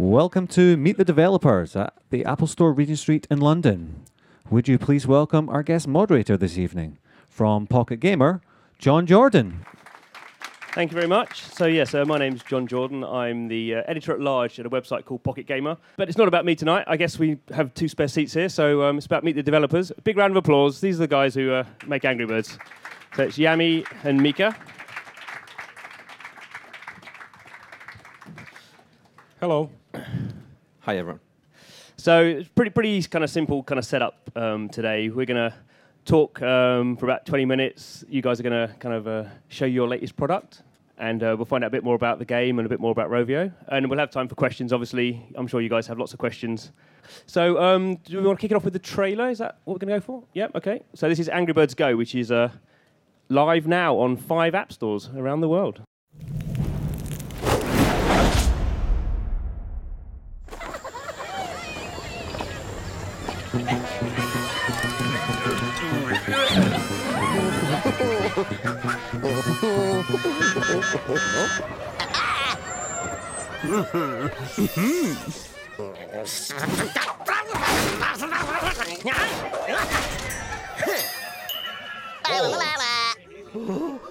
Welcome to Meet the Developers at the Apple Store, Regent Street in London. Would you please welcome our guest moderator this evening from Pocket Gamer, John Jordan. Thank you very much. So, yes, uh, my name's John Jordan. I'm the uh, editor at large at a website called Pocket Gamer. But it's not about me tonight. I guess we have two spare seats here, so um, it's about Meet the Developers. Big round of applause. These are the guys who uh, make Angry Birds. So it's Jami and Mika. Hello. Hi, everyone. So it's pretty, pretty kind of simple kind of setup um, today. We're going to talk um, for about 20 minutes. You guys are going to kind of uh, show your latest product, and uh, we'll find out a bit more about the game and a bit more about Rovio. And we'll have time for questions, obviously. I'm sure you guys have lots of questions. So um, do we want to kick it off with the trailer? Is that what we're going to go for? Yep, okay. So this is Angry Birds Go, which is uh, live now on five app stores around the world. Oh.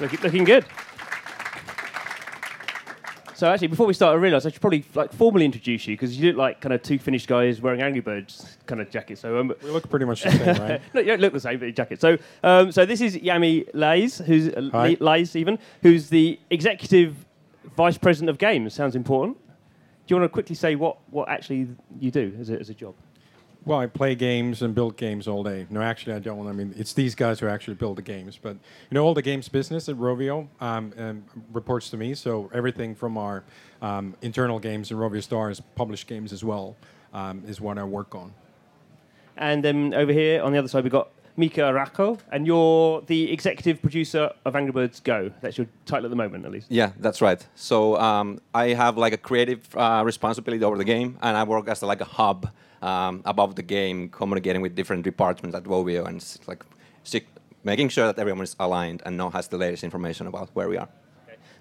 Look, looking good. So actually, before we start, I realised I should probably like formally introduce you because you look like kind of two Finnish guys wearing Angry Birds kind of jackets. So um, We look pretty much the same, right? no, you don't look the same, but your jacket. So, um, so this is Jami Laes, who's uh, Laes even, who's the executive vice president of games. Sounds important. Do you want to quickly say what, what actually you do as a, as a job? Well, I play games and build games all day. No, actually, I don't. I mean, it's these guys who actually build the games. But you know, all the games business at Rovio um, um, reports to me. So everything from our um, internal games and Rovio Stars published games as well um, is what I work on. And then over here on the other side, we've got Mika Arako, and you're the executive producer of Angry Birds Go. That's your title at the moment, at least. Yeah, that's right. So um, I have like a creative uh, responsibility over the game, and I work as like a hub um, above the game, communicating with different departments at Rovio, and like stick, making sure that everyone is aligned and know has the latest information about where we are.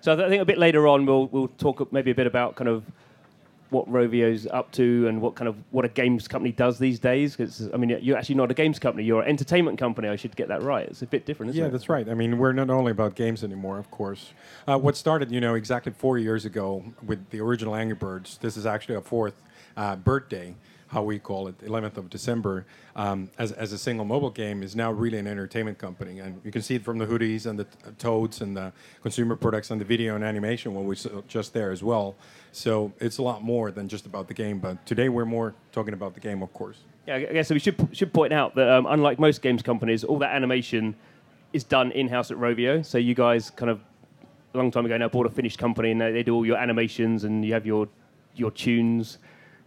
So I think a bit later on we'll we'll talk maybe a bit about kind of what Rovio's up to and what kind of what a games company does these days. Because I mean, you're actually not a games company; you're an entertainment company. I should get that right. It's a bit different, isn't it? Yeah, it? that's right. I mean, we're not only about games anymore, of course. Uh, what started, you know, exactly four years ago with the original Angry Birds. This is actually a fourth uh, birthday, how we call it, 11th of December, um, as, as a single mobile game is now really an entertainment company. And you can see it from the hoodies and the t- toads and the consumer products and the video and animation, what we saw just there as well. So it's a lot more than just about the game. But today we're more talking about the game, of course. Yeah, I guess so we should should point out that um, unlike most games companies, all that animation is done in house at Rovio. So you guys kind of a long time ago now bought a finished company and they, they do all your animations and you have your your Toons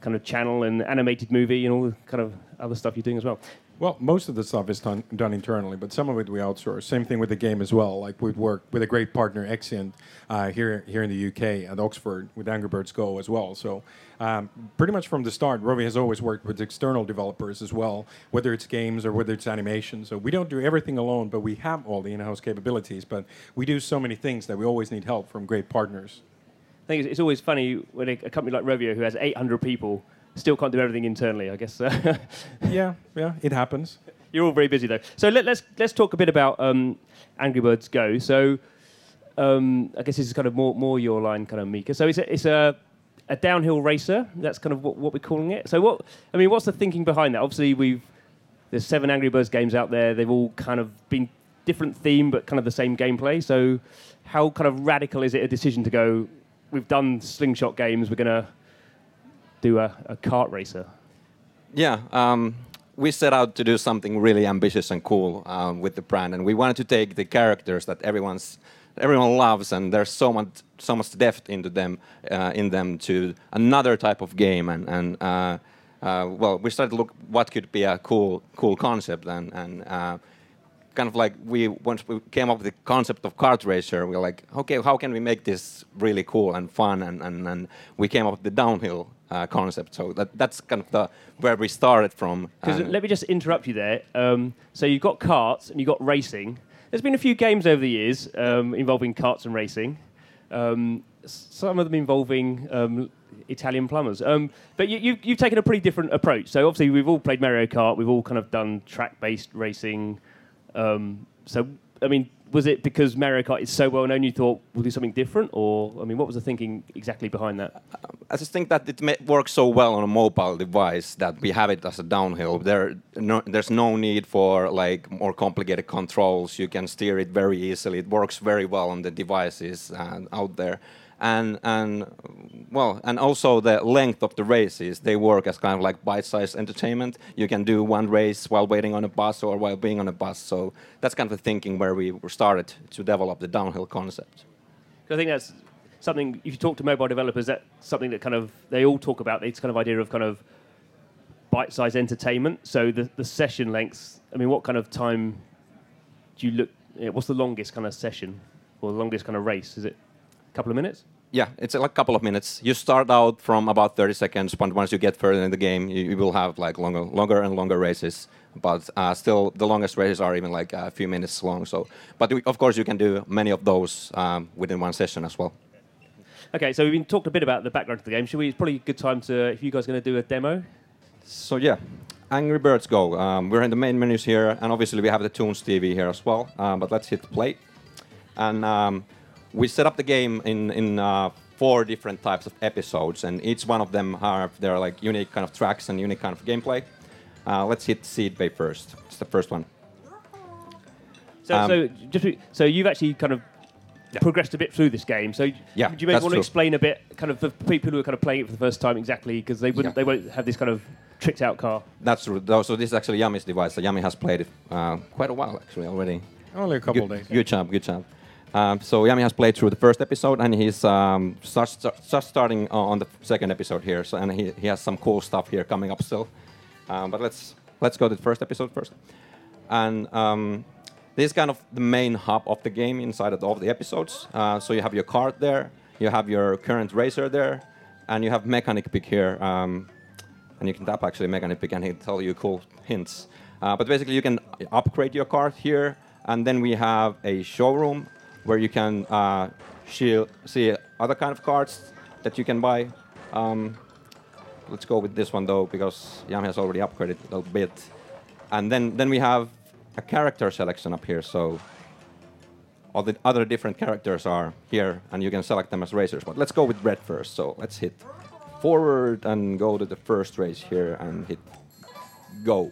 kind of channel and animated movie and all the kind of other stuff you're doing as well. Well, most of the stuff is done, done internally, but some of it we outsource. Same thing with the game as well. Like we've worked with a great partner, Exient, uh, here here in the UK at Oxford with Angry Birds Go as well. So um, pretty much from the start, Rovio has always worked with external developers as well, whether it's games or whether it's animation. So we don't do everything alone, but we have all the in-house capabilities. But we do so many things that we always need help from great partners. I think it's, it's always funny when a, a company like Rovio, who has 800 people, still can't do everything internally. I guess. Yeah, yeah, it happens. You're all very busy though. So let, us let's talk a bit about um, Angry Birds Go. So um, I guess this is kind of more more your line, kind of Mika. So it's a, it's a a downhill racer. That's kind of what, what we're calling it. So what I mean, what's the thinking behind that? Obviously, we've there's seven Angry Birds games out there. They've all kind of been different theme, but kind of the same gameplay. So how kind of radical is it a decision to go? We've done slingshot games. We're gonna do a, a kart racer. Yeah. Um, we set out to do something really ambitious and cool um, with the brand, and we wanted to take the characters that everyone's everyone loves, and there's so much so much depth into them uh, in them to another type of game, and and uh, uh, well, we started to look what could be a cool cool concept, and and uh, kind of like we once we came up with the concept of kart racer, we were like, okay, how can we make this really cool and fun, and and, and we came up with the downhill uh, concept. So that, that's kind of the where we started from. Because let me just interrupt you there. Um, so you've got karts and you've got racing. There's been a few games over the years um, involving karts and racing. Um, some of them involving um, Italian plumbers. Um, but you, you, you've taken a pretty different approach. So obviously we've all played Mario Kart. We've all kind of done track-based racing. Um, so I mean, was it because Mario Kart is so well known you thought we'll do something different, or I mean, what was the thinking exactly behind that? I just think that it works so well on a mobile device that we have it as a downhill. There, no, there's no need for like more complicated controls. You can steer it very easily. It works very well on the devices uh, out there and and well, and also the length of the races. They work as kind of like bite-sized entertainment. You can do one race while waiting on a bus or while being on a bus. So that's kind of the thinking where we started to develop the downhill concept. I think that's something. If you talk to mobile developers, that's something that kind of they all talk about. It's kind of idea of kind of bite-sized entertainment. So the the session lengths. I mean, what kind of time do you look? What's the longest kind of session or the longest kind of race? Is it a couple of minutes? Yeah, it's like a couple of minutes. You start out from about 30 seconds, but once you get further in the game, you, you will have like longer, longer and longer races. But uh, still, the longest races are even like a few minutes long. So, but we, of course, you can do many of those um, within one session as well. Okay, so we've been talked a bit about the background of the game. Should we? It's probably a good time to if you guys are going to do a demo. So yeah, Angry Birds Go. Um, we're in the main menus here, and obviously we have the Toons TV here as well. Um, but let's hit play, and um, we set up the game in in uh, four different types of episodes, and each one of them have their like unique kind of tracks and unique kind of gameplay. Uh, let's hit Seedway first. It's the first one. So, um, so just so you've actually kind of yeah. progressed a bit through this game. So yeah, do you maybe want to explain a bit, kind of for people who are kind of playing it for the first time, exactly because they wouldn't, yeah. they won't have this kind of tricked out car. That's true. So this is actually Jami's device. So Jami has played it uh, quite a while actually already. Only a couple good, days. Good job. Good job. Um, so Jami has played through the first episode, and he's um, just, just starting on the second episode here. So, and he, he has some cool stuff here coming up still. Um, but let's let's go to the first episode first. And um, this is kind of the main hub of the game inside of all the episodes. Uh, so you have your card there, you have your current racer there, and you have Mechanic Pig here. Um, and you can tap actually Mechanic Pig, and he'll tell you cool hints. Uh, but basically, you can upgrade your card here, and then we have a showroom where you can uh, see other kind of cards that you can buy. Um, let's go with this one though, because Jami has already upgraded a little bit. And then, then we have a character selection up here, so all the other different characters are here, and you can select them as racers. But let's go with red first. So let's hit forward and go to the first race here and hit go.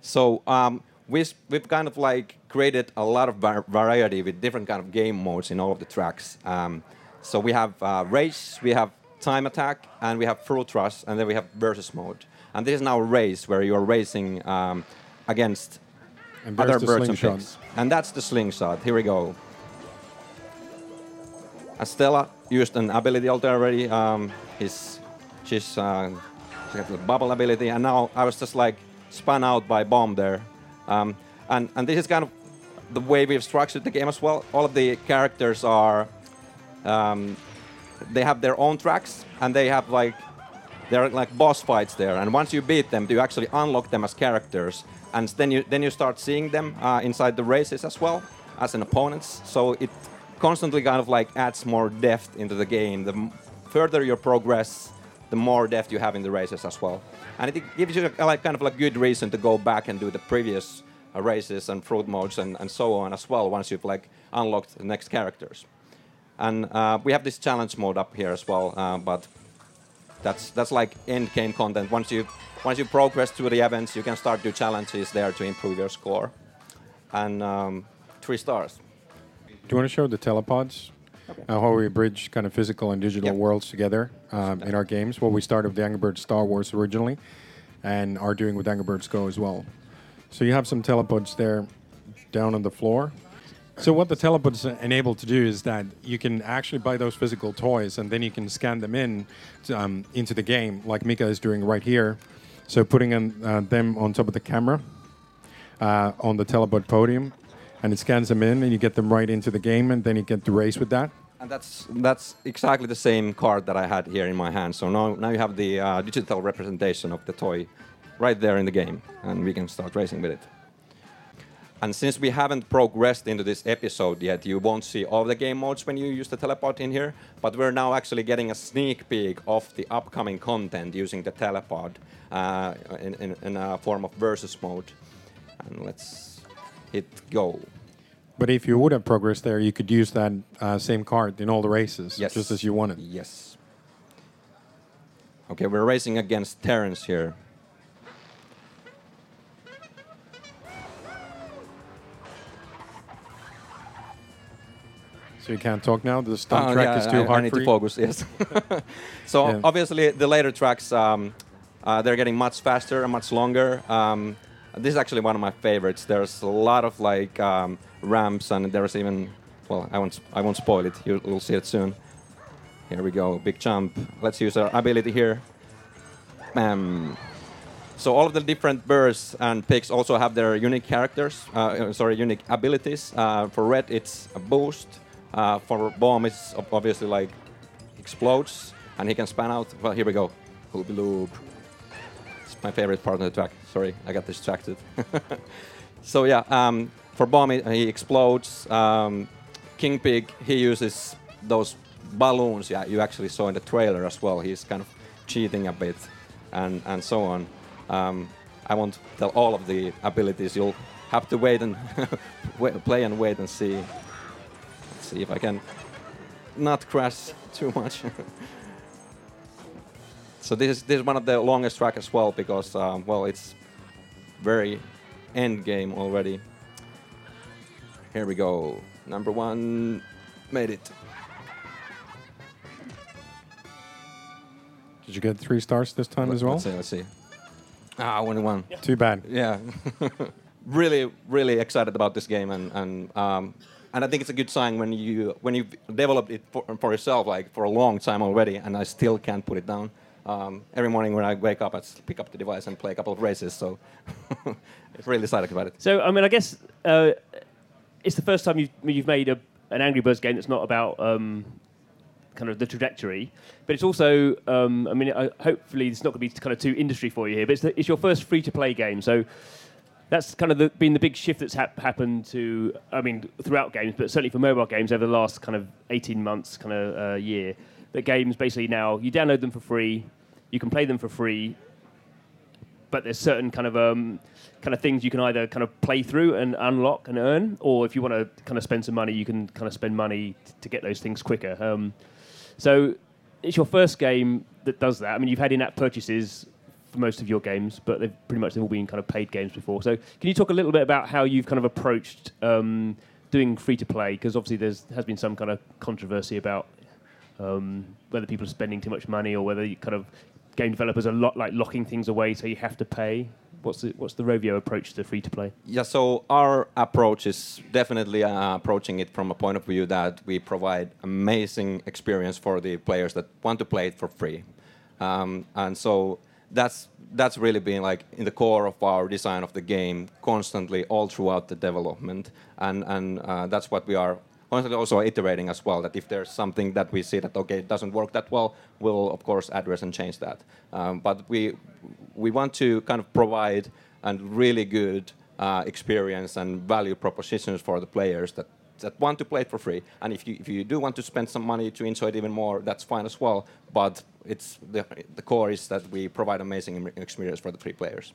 So um, we, we've kind of like created a lot of variety with different kind of game modes in all of the tracks. Um, so we have uh, race, we have time attack, and we have full rush, and then we have versus mode. And this is now race where you're racing um, against other birds and pigs. And that's the slingshot. Here we go. Stella used an ability already. Um, his, she's uh, I got the bubble ability, and now I was just like spun out by bomb there. Um, and and this is kind of the way we've structured the game as well. All of the characters are um, they have their own tracks, and they have like there are like boss fights there. And once you beat them, you actually unlock them as characters, and then you then you start seeing them uh, inside the races as well as an opponents. So it constantly kind of like adds more depth into the game. The further you progress, the more depth you have in the races as well. And it gives you a, like kind of like good reason to go back and do the previous uh, races and fruit modes and, and so on as well once you've like unlocked the next characters. And uh, we have this challenge mode up here as well, uh, but that's that's like end game content. Once you once you progress through the events, you can start do challenges there to improve your score. And um, three stars. Do you want to show the telepods? Uh, how we bridge kind of physical and digital Yep. worlds together um, in our games. Well, we started with the Angry Birds Star Wars originally, and are doing with Angry Birds Go as well. So you have some telepods there down on the floor. So what the telepods enable to do is that you can actually buy those physical toys, and then you can scan them in to, um, into the game, like Mika is doing right here. So putting in, uh, them on top of the camera uh, on the telepod podium, and it scans them in, and you get them right into the game, and then you get to race with that. And that's that's exactly the same card that I had here in my hand. So now now you have the uh, digital representation of the toy right there in the game, and we can start racing with it. And since we haven't progressed into this episode yet, you won't see all the game modes when you use the telepod in here. But we're now actually getting a sneak peek of the upcoming content using the telepod uh, in, in, in a form of versus mode. And let's hit go. But if you would have progressed there, you could use that uh, same card in all the races, Yes. just as you wanted. Yes. Okay, we're racing against Terence here. So you can't talk now. The stunt Oh, track yeah, is too I, hard I need for to you. focus. Yes. so Yeah. obviously the later tracks um, uh, they're getting much faster and much longer. Um, this is actually one of my favorites. There's a lot of like um, ramps and there's even well I won't I won't spoil it. You'll, see it soon. Here we go, big jump. Let's use our ability here. Bam. So all of the different birds and pigs also have their unique characters. Uh, uh, sorry, unique abilities. Uh, for red, it's a boost. Uh, for bomb, it's obviously like explodes, and he can span out. Well, here we go. Hoopy loop. It's my favorite part of the track. Sorry, I got distracted. so yeah, um, for bomb, he, explodes. Um, King Pig, he uses those balloons. Yeah, you actually saw in the trailer as well. He's kind of cheating a bit, and and so on. Um, I won't tell all of the abilities. You'll have to wait and play and wait and see. Let's see if I can not crash too much. so this is this is one of the longest track as well because um, well it's very end game already. Here we go. Number one made it. Did you get three stars this time as well? Let's see. Let's see. Ah, only one. Too bad. Yeah, really, really excited about this game, and and um, and I think it's a good sign when you when you developed it for, for yourself, like for a long time already, and I still can't put it down. Um, every morning when I wake up, I pick up the device and play a couple of races. So, it's really excited about it. So, I mean, I guess uh, it's the first time you've, you've made a, an Angry Birds game that's not about um, kind of the trajectory, but it's also, um, I mean, hopefully it's not going to be kind of too industry for you here, but it's, the, it's your first free-to-play game, so that's kind of the, been the big shift that's hap- happened to, I mean, throughout games, but certainly for mobile games over the last kind of 18 months, kind of uh, year, that games basically now, you download them for free, you can play them for free, but there's certain kind of um, kind of things you can either kind of play through and unlock and earn, or if you want to kind of spend some money, you can kind of spend money t- to get those things quicker. Um, so it's your first game that does that. I mean, you've had in-app purchases for most of your games, but they've pretty much they've all been kind of paid games before. So can you talk a little bit about how you've kind of approached um, doing free-to-play? Because obviously there's has been some kind of controversy about um, whether people are spending too much money or whether kind of game developers are lot like locking things away so you have to pay. What's the what's the Rovio approach to free to play? Yeah, so our approach is definitely uh, approaching it from a point of view that we provide amazing experience for the players that want to play it for free. Um, and so that's that's really been like in the core of our design of the game constantly all throughout the development, and and uh, that's what we are constantly also iterating as well. That if there's something that we see that okay it doesn't work that well, we'll of course address and change that. Um, but we we want to kind of provide a really good uh, experience and value propositions for the players that that want to play it for free. And if you, if you do want to spend some money to enjoy it even more, that's fine as well. But it's the, the core is that we provide amazing experience for the free players.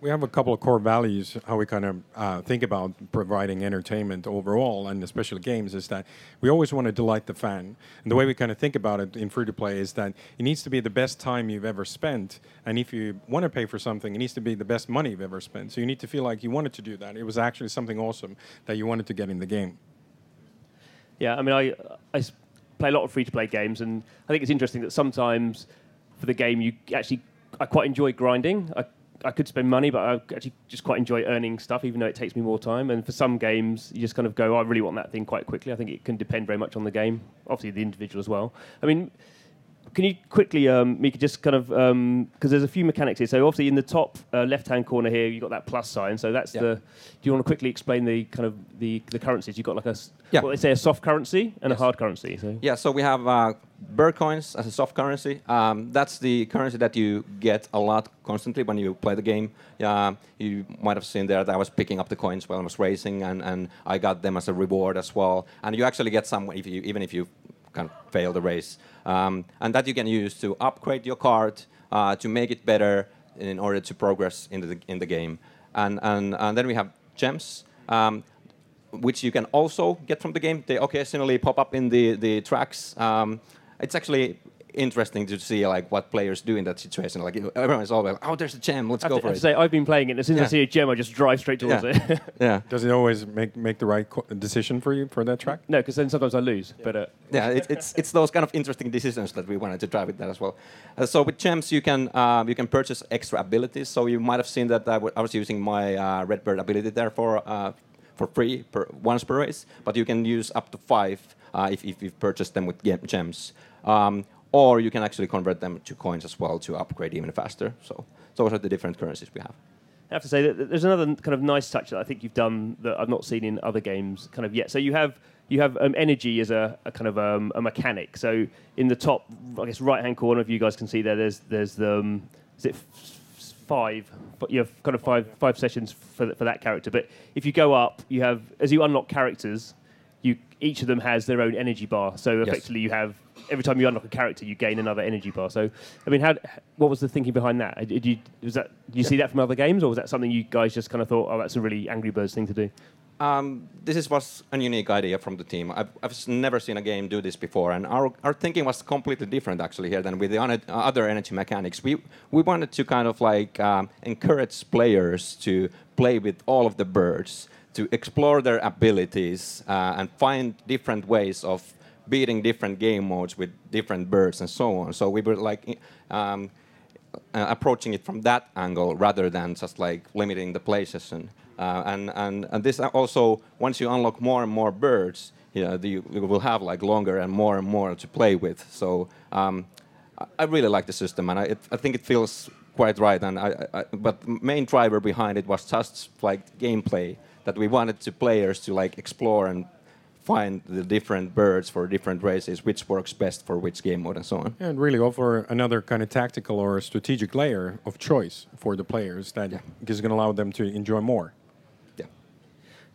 We have a couple of core values how we kind of uh, think about providing entertainment overall, and especially games, is that we always want to delight the fan. And the way we kind of think about it in free to play is that it needs to be the best time you've ever spent. And if you want to pay for something, it needs to be the best money you've ever spent. So you need to feel like you wanted to do that. It was actually something awesome that you wanted to get in the game. Yeah, I mean, I, I play a lot of free to play games, and I think it's interesting that sometimes for the game, you actually, I quite enjoy grinding. I, I could spend money, but I actually just quite enjoy earning stuff, even though it takes me more time. And for some games, you just kind of go, oh, I really want that thing quite quickly. I think it can depend very much on the game, obviously the individual as well. I mean, can you quickly, um, Mika, just kind of because um, there's a few mechanics here. So obviously in the top uh, left-hand corner here, you've got that plus sign. So that's yeah. the. Do you want to quickly explain the kind of the, the currencies? You've got like a yeah. what they say a soft currency and yes. a hard currency. So. Yeah. So we have uh, bird coins as a soft currency. Um, that's the currency that you get a lot constantly when you play the game. Yeah, you might have seen there that I was picking up the coins while I was racing, and, and I got them as a reward as well. And you actually get some if you even if you kind of fail the race. Um, and that you can use to upgrade your card, uh, to make it better in order to progress in the, in the game. And, and, and then we have gems, um, which you can also get from the game. They occasionally pop up in the, the tracks. Um, it's actually interesting to see like what players do in that situation. Like everyone's always, like, oh, there's a gem, let's go for it. say I've been playing it. As soon as yeah. I see a gem, I just drive straight towards yeah. it. yeah. Does it always make make the right decision for you for that track? No, because then sometimes I lose. Yeah. But uh, yeah, it, it's it's those kind of interesting decisions that we wanted to drive with that as well. Uh, so with gems, you can uh, you can purchase extra abilities. So you might have seen that I, was using my uh, Redbird ability there for uh, for free per, once per race, but you can use up to five uh, if, if you've purchased them with gems. Um, or you can actually convert them to coins as well to upgrade even faster. So those are the different currencies we have. I have to say that there's another kind of nice touch that I think you've done that I've not seen in other games kind of yet. So you have you have um, energy as a, a kind of um, a mechanic. So in the top, I guess right hand corner, if you guys can see there, there's there's the um, is it five? But you have kind of five five sessions for for that character. But if you go up, you have as you unlock characters, you each of them has their own energy bar. So effectively, yes. you have every time you unlock a character, you gain another energy bar. So, I mean, how, what was the thinking behind that? Did you was that did you yeah. see that from other games, or was that something you guys just kind of thought, oh, that's a really Angry Birds thing to do? Um, this is, was a unique idea from the team. I've, I've, never seen a game do this before, and our, our thinking was completely different actually here than with the other energy mechanics. We we wanted to kind of like um, encourage players to play with all of the birds, to explore their abilities, uh, and find different ways of beating different game modes with different birds and so on. So we were like um, uh, approaching it from that angle rather than just like limiting the play session. Uh, and, and, and this also, once you unlock more and more birds, you, know, you will have like longer and more and more to play with. So um, I really like the system, and I, it, I think it feels quite right. And I, I, but main driver behind it was just like gameplay that we wanted to players to like explore and find the different birds for different races, which works best for which game mode, and so on. And really offer another kind of tactical or strategic layer of choice for the players that yeah. is going to allow them to enjoy more. Yeah.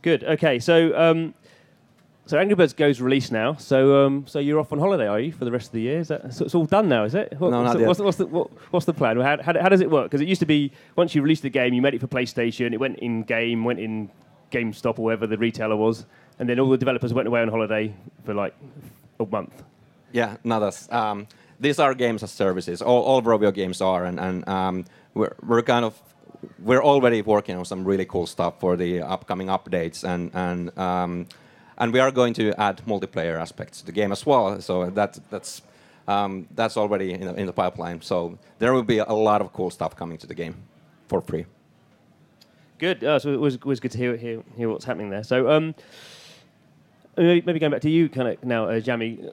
Good. Okay. So. Um, so Angry Birds goes release now. So um, so you're off on holiday, are you, for the rest of the year? Is that so it's all done now? Is it? What, no, what's, not the, yet. What's, what's, the, what, what's the plan? How, how, how does it work? Because it used to be once you released the game, you made it for PlayStation. It went in game, went in GameStop or wherever the retailer was, and then all the developers went away on holiday for like a month. Yeah, no, that's um, these are games as services. All, all Rovio games are, and, and um, we're, we're kind of we're already working on some really cool stuff for the upcoming updates, and and um, and we are going to add multiplayer aspects to the game as well. So that that's um, that's already in the, in the pipeline. So there will be a lot of cool stuff coming to the game for free. Good. Uh, so it was, was good to hear, hear, hear what's happening there. So um, maybe, maybe going back to you, kind of now, uh, Jami.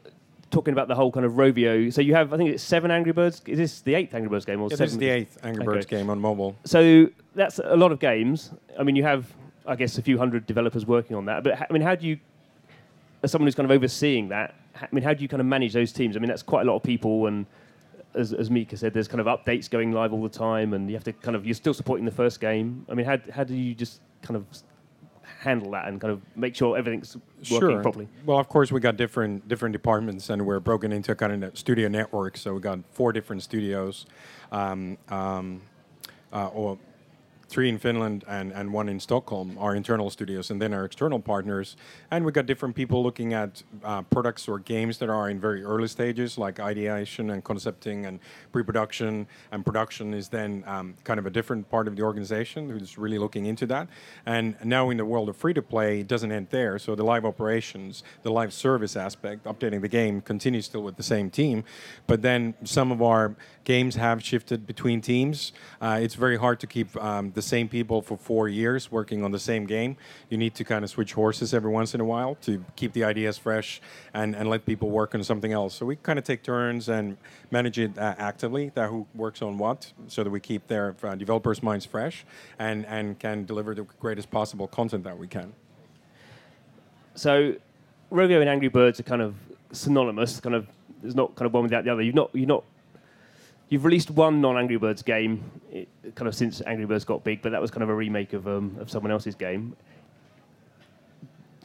talking about the whole kind of Rovio. So you have, I think it's seven Angry Birds. Is this the eighth Angry Birds game or seven? this is the eighth Angry Birds Okay. game on mobile. So that's a lot of games. I mean, you have, I guess, a few hundred developers working on that. But I mean, how do you, as someone who's kind of overseeing that, I mean, how do you kind of manage those teams? I mean, that's quite a lot of people, and as, as Mika said, there's kind of updates going live all the time, and you have to kind of, you're still supporting the first game. I mean, how, how do you just kind of handle that and kind of make sure everything's working properly? Well, of course, we got different different departments, and we're broken into kind of studio network. So we got four different studios, um, um, uh, or three in Finland and, and one in Stockholm, our internal studios, and then our external partners. And we've got different people looking at uh, products or games that are in very early stages, like ideation and concepting and pre-production. And production is then um, kind of a different part of the organization who's really looking into that. And now in the world of free-to-play, it doesn't end there. So the live operations, the live service aspect, updating the game continues still with the same team. But then some of our games have shifted between teams. Uh, it's very hard to keep um, the same people for four years working on the same game. You need to kind of switch horses every once in a while to keep the ideas fresh and, and let people work on something else. So we kind of take turns and manage it uh, actively, that who works on what, so that we keep their uh, developers' minds fresh and, and can deliver the greatest possible content that we can. So, Rovio and Angry Birds are kind of synonymous. Kind of, there's not kind of one without the other. You've not, you've not, you've released one non-Angry Birds game, it, kind of since Angry Birds got big, but that was kind of a remake of um, of someone else's game.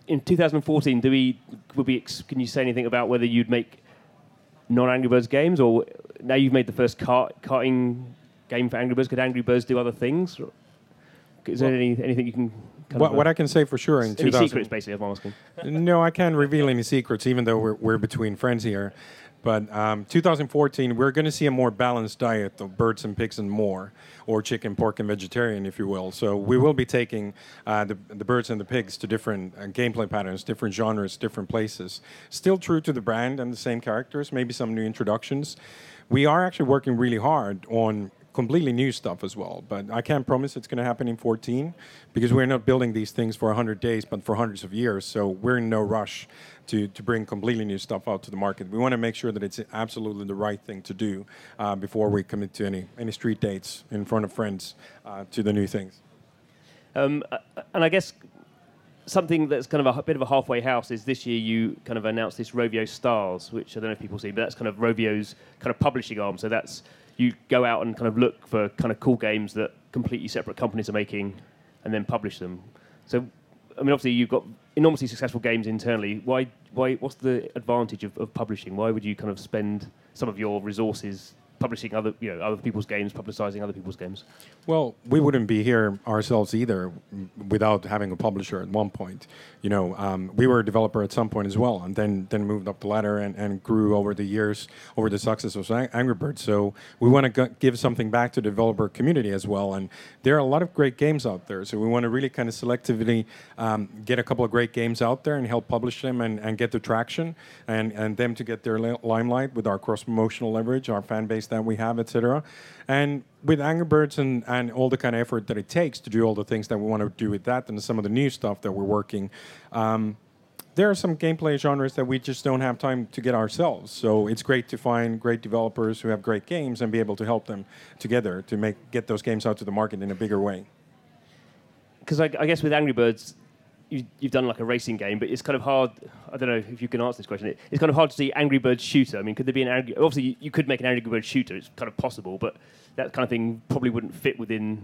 In 2014, do we, would we, ex- can you say anything about whether you'd make non-Angry Birds games, or now you've made the first kart, karting game for Angry Birds? Could Angry Birds do other things? Is there Well- any, anything you can? Kind What, of, what I can say for sure in any 2000 secrets, basically, I'm asking. no, I can't reveal any secrets, even though we're, we're between friends here. But um, 2014, we're going to see a more balanced diet of birds and pigs and more, or chicken, pork, and vegetarian, if you will. So we will be taking uh, the, the birds and the pigs to different uh, gameplay patterns, different genres, different places. Still true to the brand and the same characters, maybe some new introductions. We are actually working really hard on completely new stuff as well. But I can't promise it's going to happen in 14 because we're not building these things for 100 days, but for hundreds of years. So we're in no rush to, to bring completely new stuff out to the market. We want to make sure that it's absolutely the right thing to do uh, before we commit to any, any street dates in front of friends uh, to the new things. Um, and I guess something that's kind of a bit of a halfway house is this year you kind of announced this Rovio Stars, which I don't know if people see, but that's kind of Rovio's kind of publishing arm. So that's you go out and kind of look for kind of cool games that completely separate companies are making, and then publish them. So, I mean, obviously you've got enormously successful games internally. Why? Why? What's the advantage of, of publishing? Why would you kind of spend some of your resources publishing other, you know, other people's games, publicizing other people's games? Well, we wouldn't be here ourselves either without having a publisher at one point. You know, um, we were a developer at some point as well, and then then moved up the ladder and, and grew over the years over the success of Angry Birds. So we want to give something back to the developer community as well. And there are a lot of great games out there. So we want to really kind of selectively um, get a couple of great games out there and help publish them and, and get the traction and, and them to get their limelight with our cross promotional leverage, our fan base that we have, etc. And with Angry Birds and, and all the kind of effort that it takes to do all the things that we want to do with that and some of the new stuff that we're working, um, there are some gameplay genres that we just don't have time to get ourselves. So it's great to find great developers who have great games and be able to help them together to make get those games out to the market in a bigger way. because I, I guess with Angry Birds, you, you've done like a racing game, but it's kind of hard. I don't know if you can answer this question. It, it's kind of hard to see Angry Birds shooter. I mean, could there be an Angry? Obviously, you, you could make an Angry Birds shooter. It's kind of possible, but that kind of thing probably wouldn't fit within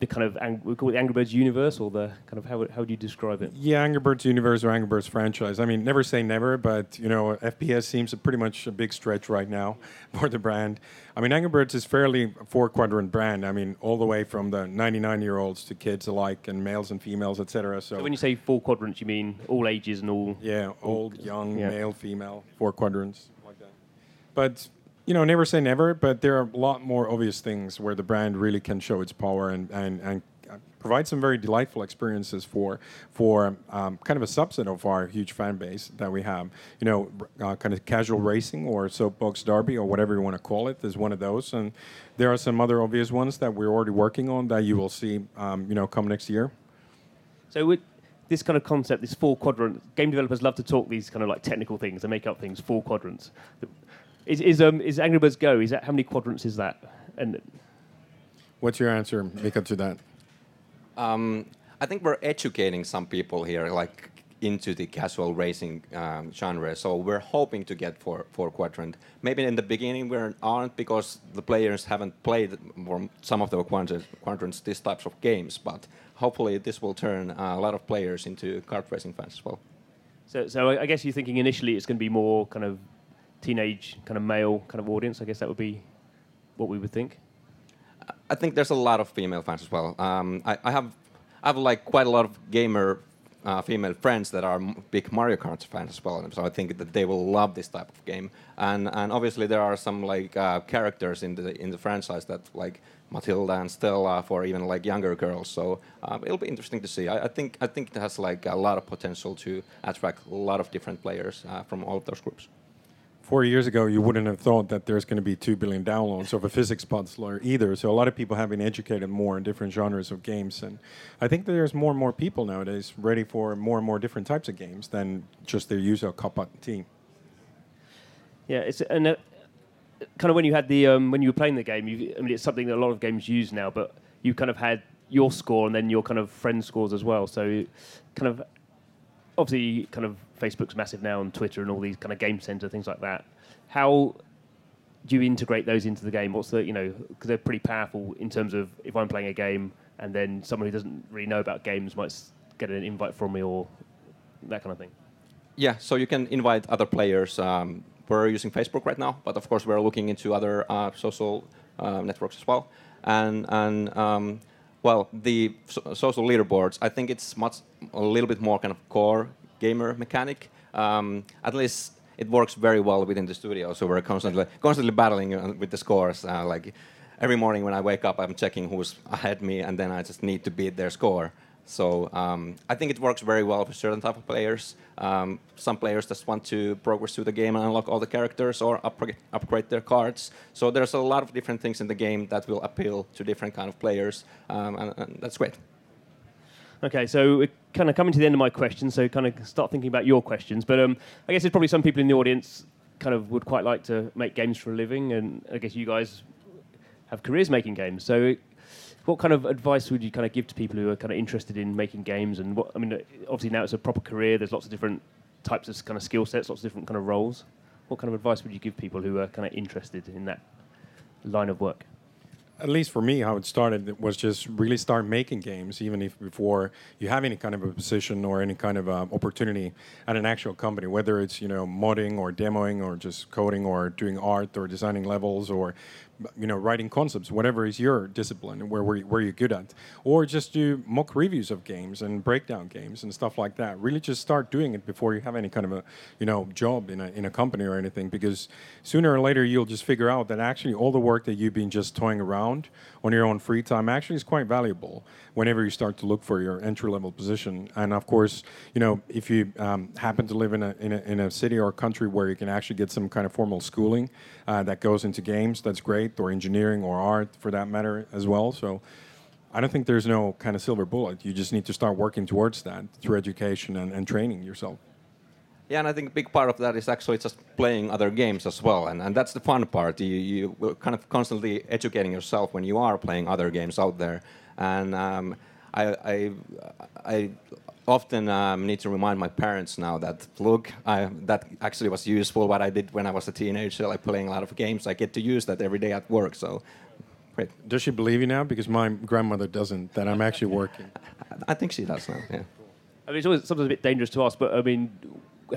the kind of ang- we call it Angry Birds universe, or the kind of how would, how would you describe it? Yeah, Angry Birds universe or Angry Birds franchise. I mean, never say never, but you know, FPS seems a pretty much a big stretch right now for the brand. I mean, Angry Birds is fairly four quadrant brand. I mean, all the way from the 99 year olds to kids alike, and males and females, etc. So, So when you say four quadrants, you mean all ages and all. yeah, old, young, Yeah. male, female, four quadrants like that. But you know, never say never. But there are a lot more obvious things where the brand really can show its power and and and uh, provide some very delightful experiences for for um, kind of a subset of our huge fan base that we have. You know, uh, kind of casual racing or soapbox derby or whatever you want to call it is one of those. And there are some other obvious ones that we're already working on that you will see, um, you know, come next year. So would, this kind of concept, this four quadrant. Game developers love to talk these kind of like technical things and make up things. Four quadrants. Is is um is Angry Birds Go? Is that how many quadrants is that? And What's your answer, Mika, to that? Um, I think we're educating some people here, like into the casual racing um, genre. So we're hoping to get four four quadrant. Maybe in the beginning we aren't because the players haven't played some of the quadrants, quadrants these types of games. But hopefully this will turn uh, a lot of players into kart racing fans as well. so so I I guess you're thinking initially it's going to be more kind of teenage kind of male kind of audience. I guess that would be what we would think. I think there's a lot of female fans as well. Um, I, I have I have like quite a lot of gamer uh, female friends that are big Mario Kart fans as well. So I think that they will love this type of game. And and obviously there are some like uh, characters in the in the franchise that like Matilda and Stella for even like younger girls. So um, it'll be interesting to see. I, I think I think it has like a lot of potential to attract a lot of different players uh, from all of those groups. Four years ago, you wouldn't have thought that there's going to be two billion downloads of a physics puzzler either. So a lot of people have been educated more in different genres of games, and I think that there's more and more people nowadays ready for more and more different types of games than just their usual cup team. Yeah, it's and uh, kind of when you had the um, when you were playing the game. You, I mean, it's something that a lot of games use now, but you kind of had your score and then your kind of friend scores as well. So, kind of obviously, kind of Facebook's massive now and Twitter and all these kind of game center things like that. How do you integrate those into the game? What's the you know because they're pretty powerful in terms of if I'm playing a game and then someone who doesn't really know about games might get an invite from me or that kind of thing. Yeah, so you can invite other players. Um, we're using Facebook right now, but of course we're looking into other uh, social uh, networks as well. And and um, well, the so- social leaderboards, I think it's much a little bit more kind of core gamer mechanic. Um, at least it works very well within the studio. So we're constantly constantly battling uh, with the scores. Uh, like every morning when I wake up, I'm checking who's ahead me, and then I just need to beat their score. So um, I think it works very well for certain type of players. Um, some players just want to progress through the game and unlock all the characters or upgrade, upgrade their cards. So there's a lot of different things in the game that will appeal to different kind of players, um, and, and that's great. Okay, so we're kind of coming to the end of my questions, so kind of start thinking about your questions. But um, I guess there's probably some people in the audience kind of would quite like to make games for a living, and I guess you guys have careers making games. So, what kind of advice would you kind of give to people who are kind of interested in making games? And what I mean, obviously now it's a proper career. There's lots of different types of kind of skill sets, lots of different kind of roles. What kind of advice would you give people who are kind of interested in that line of work? at least for me, how it started was just really start making games, even if before you have any kind of a position or any kind of uh, opportunity at an actual company, whether it's you know modding or demoing or just coding or doing art or designing levels or you know writing concepts, whatever is your discipline where where, where you're good at, or just do mock reviews of games and breakdown games and stuff like that. Really, just start doing it before you have any kind of a you know job in a in a company or anything, because sooner or later you'll just figure out that actually all the work that you've been just toying around on your own free time actually is quite valuable whenever you start to look for your entry level position. And of course, you know, if you um, happen to live in a, in a in a city or country where you can actually get some kind of formal schooling uh, that goes into games, that's great, or engineering or art for that matter as well. So. I don't think there's no kind of silver bullet. You just need to start working towards that through education and, and training yourself. Yeah, and I think a big part of that is actually just playing other games as well, and, and that's the fun part. You you kind of constantly educating yourself when you are playing other games out there, and um, I, I I often um, need to remind my parents now that look, I, that actually was useful. What I did when I was a teenager, like playing a lot of games, I get to use that every day at work. So, great. Does she believe you now? Because my grandmother doesn't. That I'm actually working. I think she does now. Yeah. I mean, it's always sometimes a bit dangerous to ask, but I mean,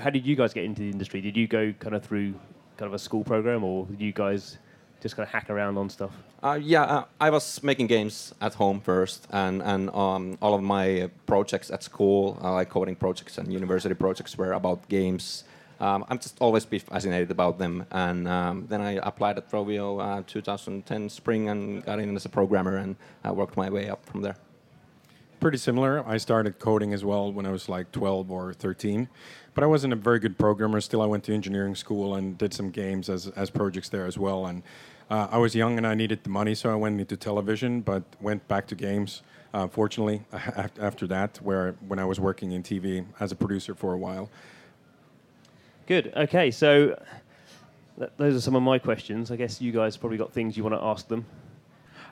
how did you guys get into the industry? Did you go kind of through kind of a school program, or did you guys just kind of hack around on stuff? Uh, yeah, uh, I was making games at home first, and and um, all of my uh, projects at school, uh, like coding projects and university projects, were about games. Um, I'm just always been fascinated about them, and um, then I applied at Rovio uh, 2010 spring and got in as a programmer, and I worked my way up from there. Pretty similar. I started coding as well when I was like 12 or 13, but I wasn't a very good programmer. Still, I went to engineering school and did some games as, as projects there as well. And Uh, I was young and I needed the money, so I went into television, but went back to games. Uh, fortunately, after that, where when I was working in TV as a producer for a while. Good. Okay, so th- those are some of my questions. I guess you guys probably got things you want to ask them.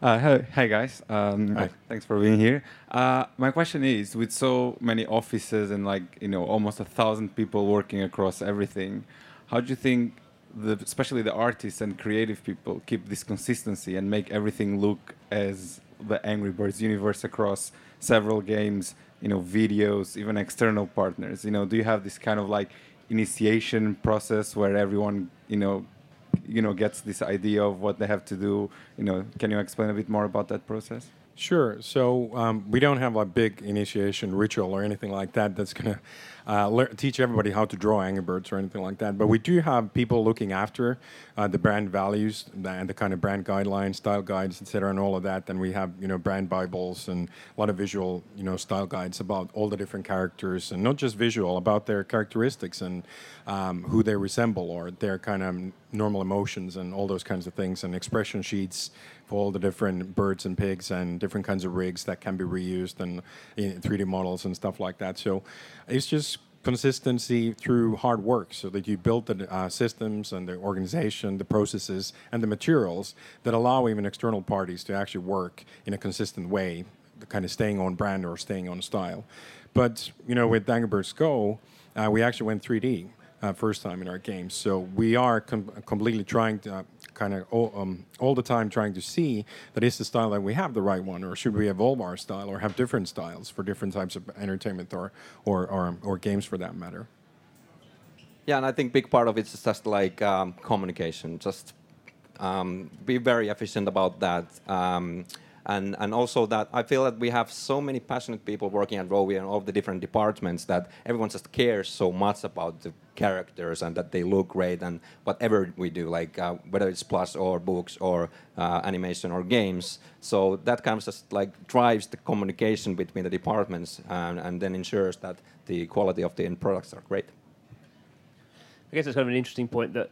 Uh, hi, hi guys. Um, Hi. Thanks for being here. Uh, my question is, with so many offices and like you know almost a thousand people working across everything, how do you think, the, especially the artists and creative people, keep this consistency and make everything look as the Angry Birds universe across several games, you know, videos, even external partners? You know, do you have this kind of like initiation process where everyone, you know, you know gets this idea of what they have to do you know can you explain a bit more about that process Sure. So um, we don't have a big initiation ritual or anything like that that's going to uh, lear- teach everybody how to draw Angry Birds or anything like that. But we do have people looking after uh, the brand values and the kind of brand guidelines, style guides, etc., and all of that. And we have you know brand bibles and a lot of visual you know style guides about all the different characters and not just visual about their characteristics and um, who they resemble or their kind of normal emotions and all those kinds of things and expression sheets all the different birds and pigs and different kinds of rigs that can be reused and in 3D models and stuff like that. So it's just consistency through hard work so that you build the uh, systems and the organization, the processes, and the materials that allow even external parties to actually work in a consistent way, kind of staying on brand or staying on style. But, you know, with Birds Go, uh, we actually went 3D uh, first time in our games. So we are com- completely trying to uh, kind of all, um, all the time trying to see that is the style that we have the right one, or should we evolve our style, or have different styles for different types of entertainment or or or, or games for that matter. Yeah, and I think big part of it is just like um, communication. Just um, be very efficient about that. And, and also that I feel that we have so many passionate people working at Rovio and all the different departments that everyone just cares so much about the characters and that they look great and whatever we do, like uh, whether it's plus or books or uh, animation or games. So that kind of just like drives the communication between the departments and, and then ensures that the quality of the end products are great. I guess it's kind of an interesting point that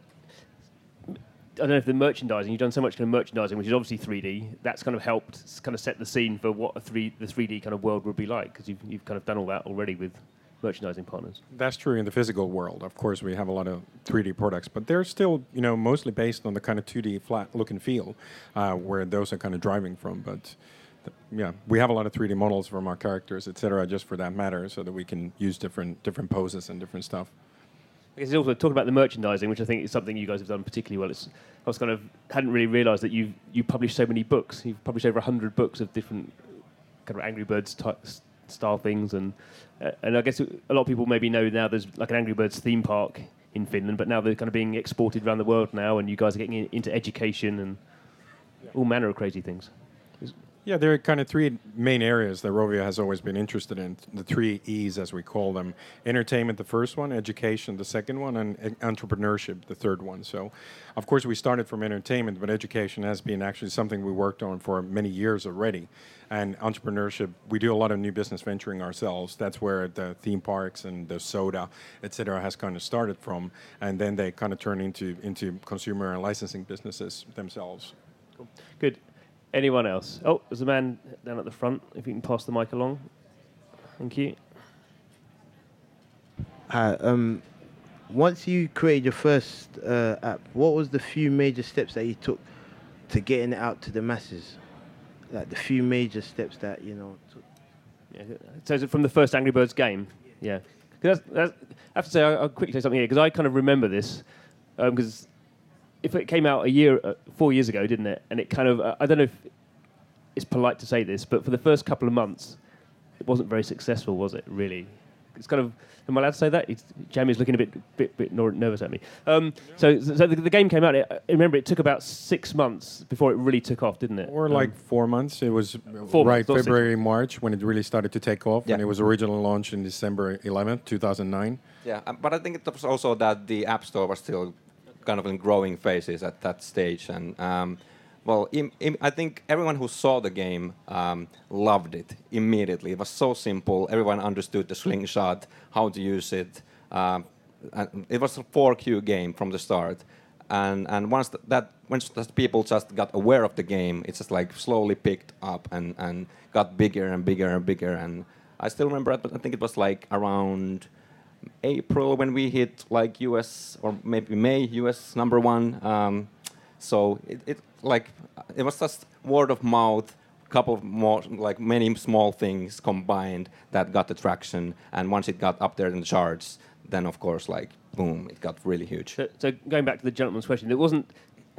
I don't know if the merchandising you've done so much kind of merchandising, which is obviously 3D. That's kind of helped kind of set the scene for what a three the 3D kind of world would be like because you've you've kind of done all that already with merchandising partners. That's true in the physical world. Of course, we have a lot of 3D products, but they're still, you know, mostly based on the kind of 2D flat look and feel, uh, where those are kind of driving from. But yeah, we have a lot of 3D models from our characters, etc., just for that matter, so that we can use different different poses and different stuff. I guess also talk about the merchandising, which I think is something you guys have done particularly well. It's, I was kind of hadn't really realised that you you publish so many books. You've published over hundred books of different kind of Angry Birds type style things, and uh, and I guess a lot of people maybe know now there's like an Angry Birds theme park in Finland, but now they're kind of being exported around the world now, and you guys are getting in, into education and all manner of crazy things. Yeah, there are kind of three main areas that Rovio has always been interested in. The three E's, as we call them: entertainment, the first one; education, the second one; and entrepreneurship, the third one. So, of course, we started from entertainment, but education has been actually something we worked on for many years already. And entrepreneurship, we do a lot of new business venturing ourselves. That's where the theme parks and the soda, etc., has kind of started from, and then they kind of turn into into consumer and licensing businesses themselves. Good. Anyone else? Oh, there's a man down at the front. If you can pass the mic along. Thank you. Hi. Um, once you created your first uh, app, what was the few major steps that you took to getting it out to the masses? Like the few major steps that you know. Took. Yeah. So is it from the first Angry Birds game? Yeah. 'Cause That's, that's, I have to say, I'll, I'll quickly say something here because I kind of remember this because if it came out a year, uh, four years ago, didn't it? And it kind of, uh, I don't know if it's polite to say this, but for the first couple of months, it wasn't very successful, was it? Really? It's kind of. Am I allowed to say that? It's, Jami's looking a bit, bit, bit nor- nervous at me. Um, so, so the, the game came out. It, I remember it took about six months before it really took off, didn't it? Or Um, like four months. It was uh, Four right months, not six February, March when it really started to take off, yeah. and it was originally launched in December 11th, 2009. Yeah, um, but I think it was also that the App Store was still kind of in growing phases at that stage, and um, well, im- im- I think everyone who saw the game um, loved it immediately. It was so simple. Everyone understood the slingshot, how to use it. Um, it was a 4Q game from the start, and and once th- that once people just got aware of the game, it just like slowly picked up and and got bigger and bigger and bigger. And I still remember, but I think it was like around April when we hit like US or maybe May US number one. Um, so it, it like it was just word of mouth, couple of more like many small things combined that got the traction. And once it got up there in the charts, then of course like boom, it got really huge. So, so going back to the gentleman's question, it wasn't.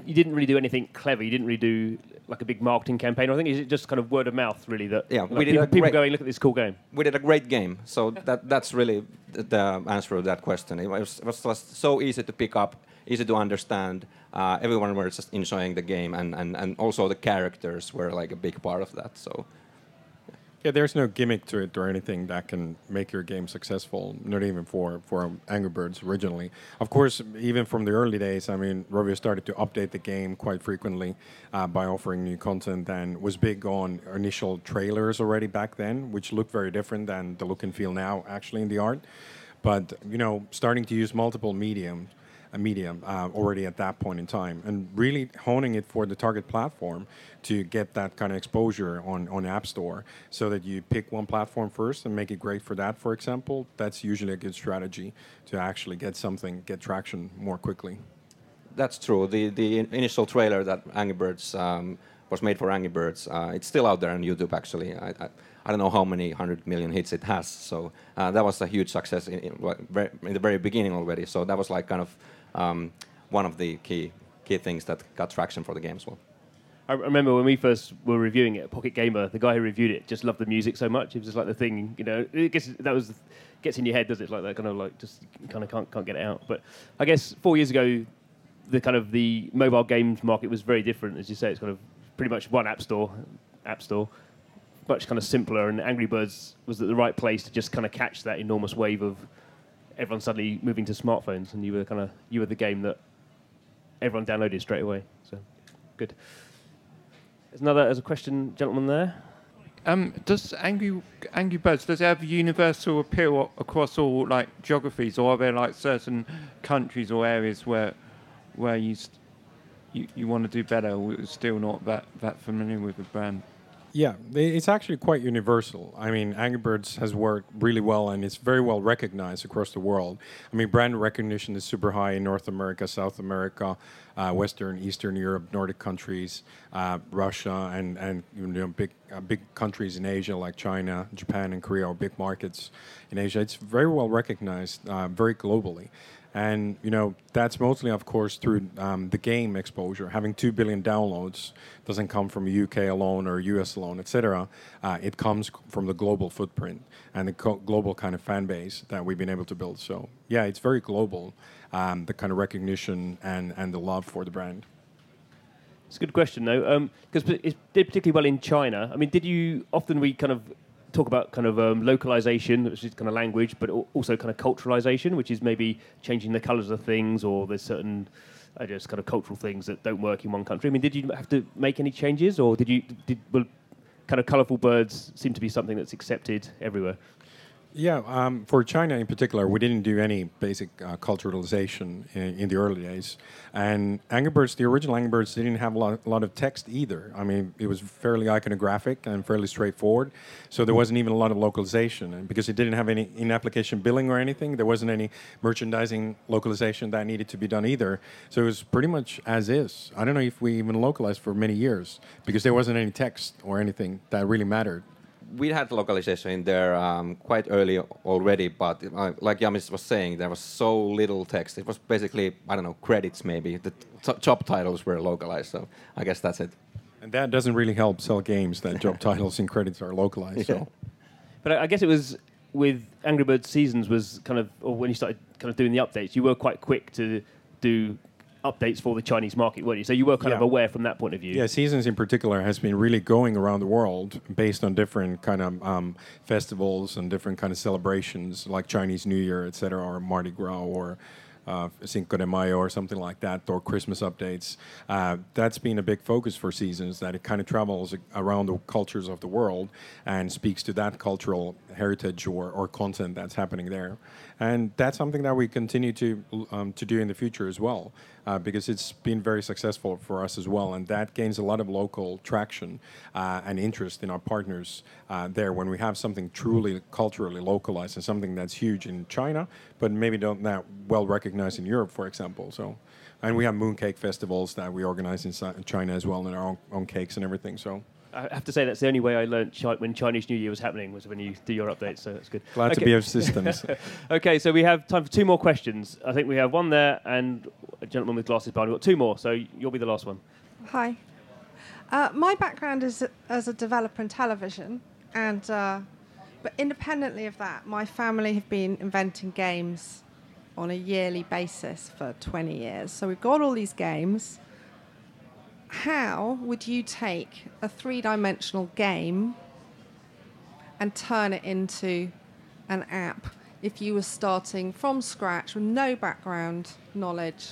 You didn't really do anything clever. You didn't really do like a big marketing campaign. I think is it just kind of word of mouth, really. That Yeah, like, people, people going, look at this cool game. we did a great game. So that that's really the answer to that question. It was, it was just so easy to pick up, easy to understand. Uh, everyone was just enjoying the game, and, and, and also the characters were like a big part of that. So Yeah, there's no gimmick to it or anything that can make your game successful. Not even for for Angry Birds originally. Of course, even from the early days, I mean, Rovio started to update the game quite frequently uh, by offering new content, and was big on initial trailers already back then, which looked very different than the look and feel now, actually in the art. But you know, starting to use multiple mediums a medium uh, already at that point in time, and really honing it for the target platform to get that kind of exposure on on App Store, so that you pick one platform first and make it great for that. For example, that's usually a good strategy to actually get something, get traction more quickly. that's true. The the initial trailer that Angry Birds um, was made for Angry Birds, uh, it's still out there on YouTube. Actually, I, I, I don't know how many hundred million hits it has. So uh, that was a huge success in, in, in the very beginning already. So that was like kind of um, one of the key key things that got traction for the game as well. I remember when we first were reviewing it Pocket Gamer, the guy who reviewed it just loved the music so much. It was just like the thing, you know. It gets that was gets in your head, does it? Like that kind of like just kind of can't can't get it out. But I guess four years ago, the kind of the mobile games market was very different, as you say. It's kind of pretty much one app store, app store, much kind of simpler. And Angry Birds was at the right place to just kind of catch that enormous wave of everyone suddenly moving to smartphones, and you were kind of you were the game that everyone downloaded straight away. So good. There's another. There's a question, gentleman there. Um, does Angry Angry Birds does it have universal appeal across all like geographies, or are there like certain countries or areas where where you st- you, you want to do better, or you're still not that that familiar with the brand? Yeah, it's actually quite universal. I mean, Angry Birds has worked really well and it's very well recognized across the world. I mean, brand recognition is super high in North America, South America, uh, Western, Eastern Europe, Nordic countries, uh, Russia, and and you know big uh, big countries in Asia like China, Japan, and Korea are big markets in Asia. It's very well recognized, uh, very globally. And you know that's mostly, of course, through um, the game exposure. Having two billion downloads doesn't come from UK alone or US alone, etc. Uh, it comes from the global footprint and the co- global kind of fan base that we've been able to build. So yeah, it's very global. Um, the kind of recognition and and the love for the brand. It's a good question though, because it did particularly well in China. I mean, did you often we kind of talk about kind of um, localization, which is kind of language, but also kind of culturalization, which is maybe changing the colors of things, or there's certain I guess kind of cultural things that don't work in one country. I mean, did you have to make any changes, or did you did well, kind of colorful birds seem to be something that's accepted everywhere? Yeah, um, for China in particular, we didn't do any basic uh, culturalization in, in the early days. And Angry Birds, the original Angry Birds, didn't have a lot, a lot of text either. I mean, it was fairly iconographic and fairly straightforward. So there wasn't even a lot of localization. And because it didn't have any in application billing or anything, there wasn't any merchandising localization that needed to be done either. So it was pretty much as is. I don't know if we even localized for many years because there wasn't any text or anything that really mattered. We had localization in there um, quite early already, but uh, like Jami's was saying, there was so little text. It was basically, I don't know, credits maybe. The t- job titles were localized, so I guess that's it. And that doesn't really help sell games that job titles and credits are localized. So. But I I guess it was with Angry Birds Seasons was kind of, or when you started kind of doing the updates, you were quite quick to do updates for the Chinese market, weren't you? So you were kind of aware from that point of view. Yeah, Seasons in particular has been really going around the world based on different kind of um, festivals and different kind of celebrations like Chinese New Year, etc., or Mardi Gras, or uh, Cinco de Mayo or something like that, or Christmas updates. Uh, that's been a big focus for Seasons, that it kind of travels around the cultures of the world and speaks to that cultural heritage or, or content that's happening there. And that's something that we continue to, um, to do in the future as well, uh, because it's been very successful for us as well. And that gains a lot of local traction uh, and interest in our partners uh, there when we have something truly culturally localized and something that's huge in China, but maybe not that well recognized in Europe, for example. So, and we have mooncake festivals that we organize in China as well, and our own, own cakes and everything. So, I have to say that's the only way I learned chi- when Chinese New Year was happening was when you do your updates. So that's good. glad to be of assistance. Okay, so we have time for two more questions. I think we have one there and a gentleman with glasses behind. We've got two more, so you'll be the last one. Hi. Uh, my background is as a developer in television, and uh, but independently of that, my family have been inventing games on a yearly basis for 20 years. So we've got all these games. How would you take a three-dimensional game and turn it into an app if you were starting from scratch with no background knowledge?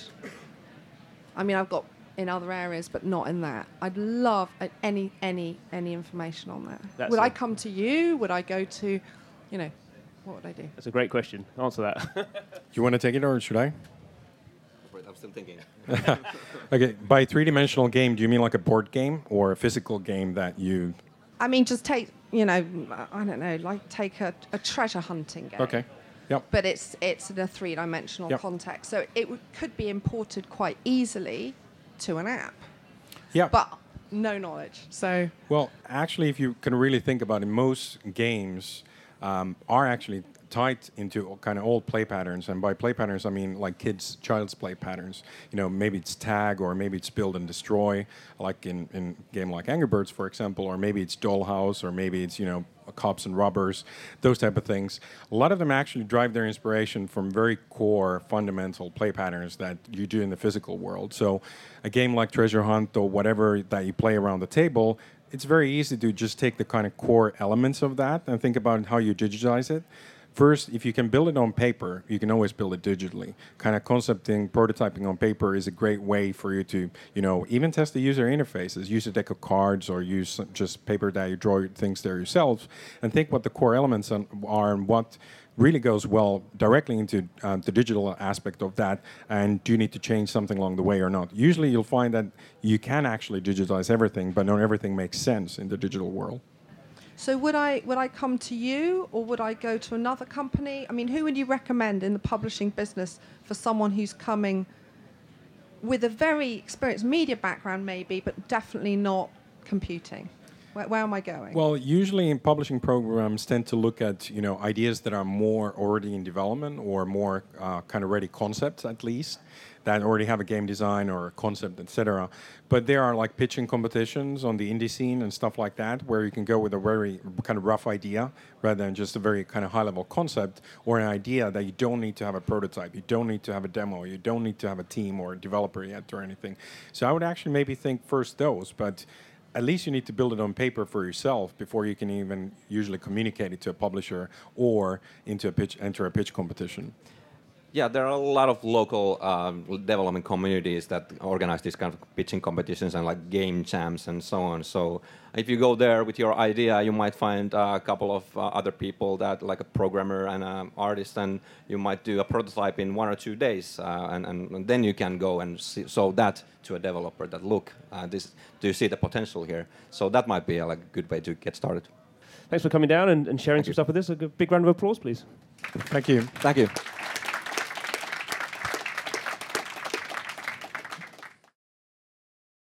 I mean, I've got in other areas, but not in that. I'd love uh, any any any information on that. That's would I come to you? Would I go to, you know, what would I do? That's a great question. Answer that. Do you want to take it or should I? I'm still thinking. Okay, by three-dimensional game, do you mean like a board game or a physical game that you? I mean, just take you know, I don't know, like take a, a treasure hunting game. Okay, yep. But it's it's in a three-dimensional Yep. context, so it w- could be imported quite easily to an app, Yeah. but no knowledge. So Well, actually, if you can really think about it, most games um, are actually tied into kind of old play patterns, and by play patterns I mean like kids, child's play patterns. You know, maybe it's tag, or maybe it's build and destroy, like in in game like Angry Birds, for example, or maybe it's Dollhouse, or maybe it's you know cops and robbers, those type of things. A lot of them actually drive their inspiration from very core, fundamental play patterns that you do in the physical world. So, a game like Treasure Hunt or whatever that you play around the table, it's very easy to just take the kind of core elements of that and think about how you digitize it. First, if you can build it on paper, you can always build it digitally. Kind of concepting, prototyping on paper is a great way for you to, you know, even test the user interfaces. Use a deck of cards or use just paper that you draw things there yourselves, and think what the core elements are and what really goes well directly into um, the digital aspect of that. And do you need to change something along the way or not? Usually, you'll find that you can actually digitize everything, but not everything makes sense in the digital world. So would I would I come to you or would I go to another company? I mean, who would you recommend in the publishing business for someone who's coming with a very experienced media background, maybe, but definitely not computing? Where, where am I going? Well, usually in publishing programs tend to look at you know ideas that are more already in development or more uh, kind of ready concepts at least that already have a game design or a concept, etc. But there are like pitching competitions on the indie scene and stuff like that where you can go with a very kind of rough idea rather than just a very kind of high level concept or an idea that you don't need to have a prototype, you don't need to have a demo, you don't need to have a team or a developer yet or anything. So I would actually maybe think first those, but at least you need to build it on paper for yourself before you can even usually communicate it to a publisher or into a pitch enter a pitch competition. Yeah, there are a lot of local um, development communities that organize these kind of pitching competitions and like game jams and so on. So if you go there with your idea, you might find uh, a couple of uh, other people that like a programmer and an artist, and you might do a prototype in one or two days, uh, and, and, and then you can go and see, show that to a developer that look, uh, this do you see the potential here? So that might be a like, good way to get started. Thanks for coming down and, and sharing some stuff with us. A big round of applause, please. Thank you. Thank you.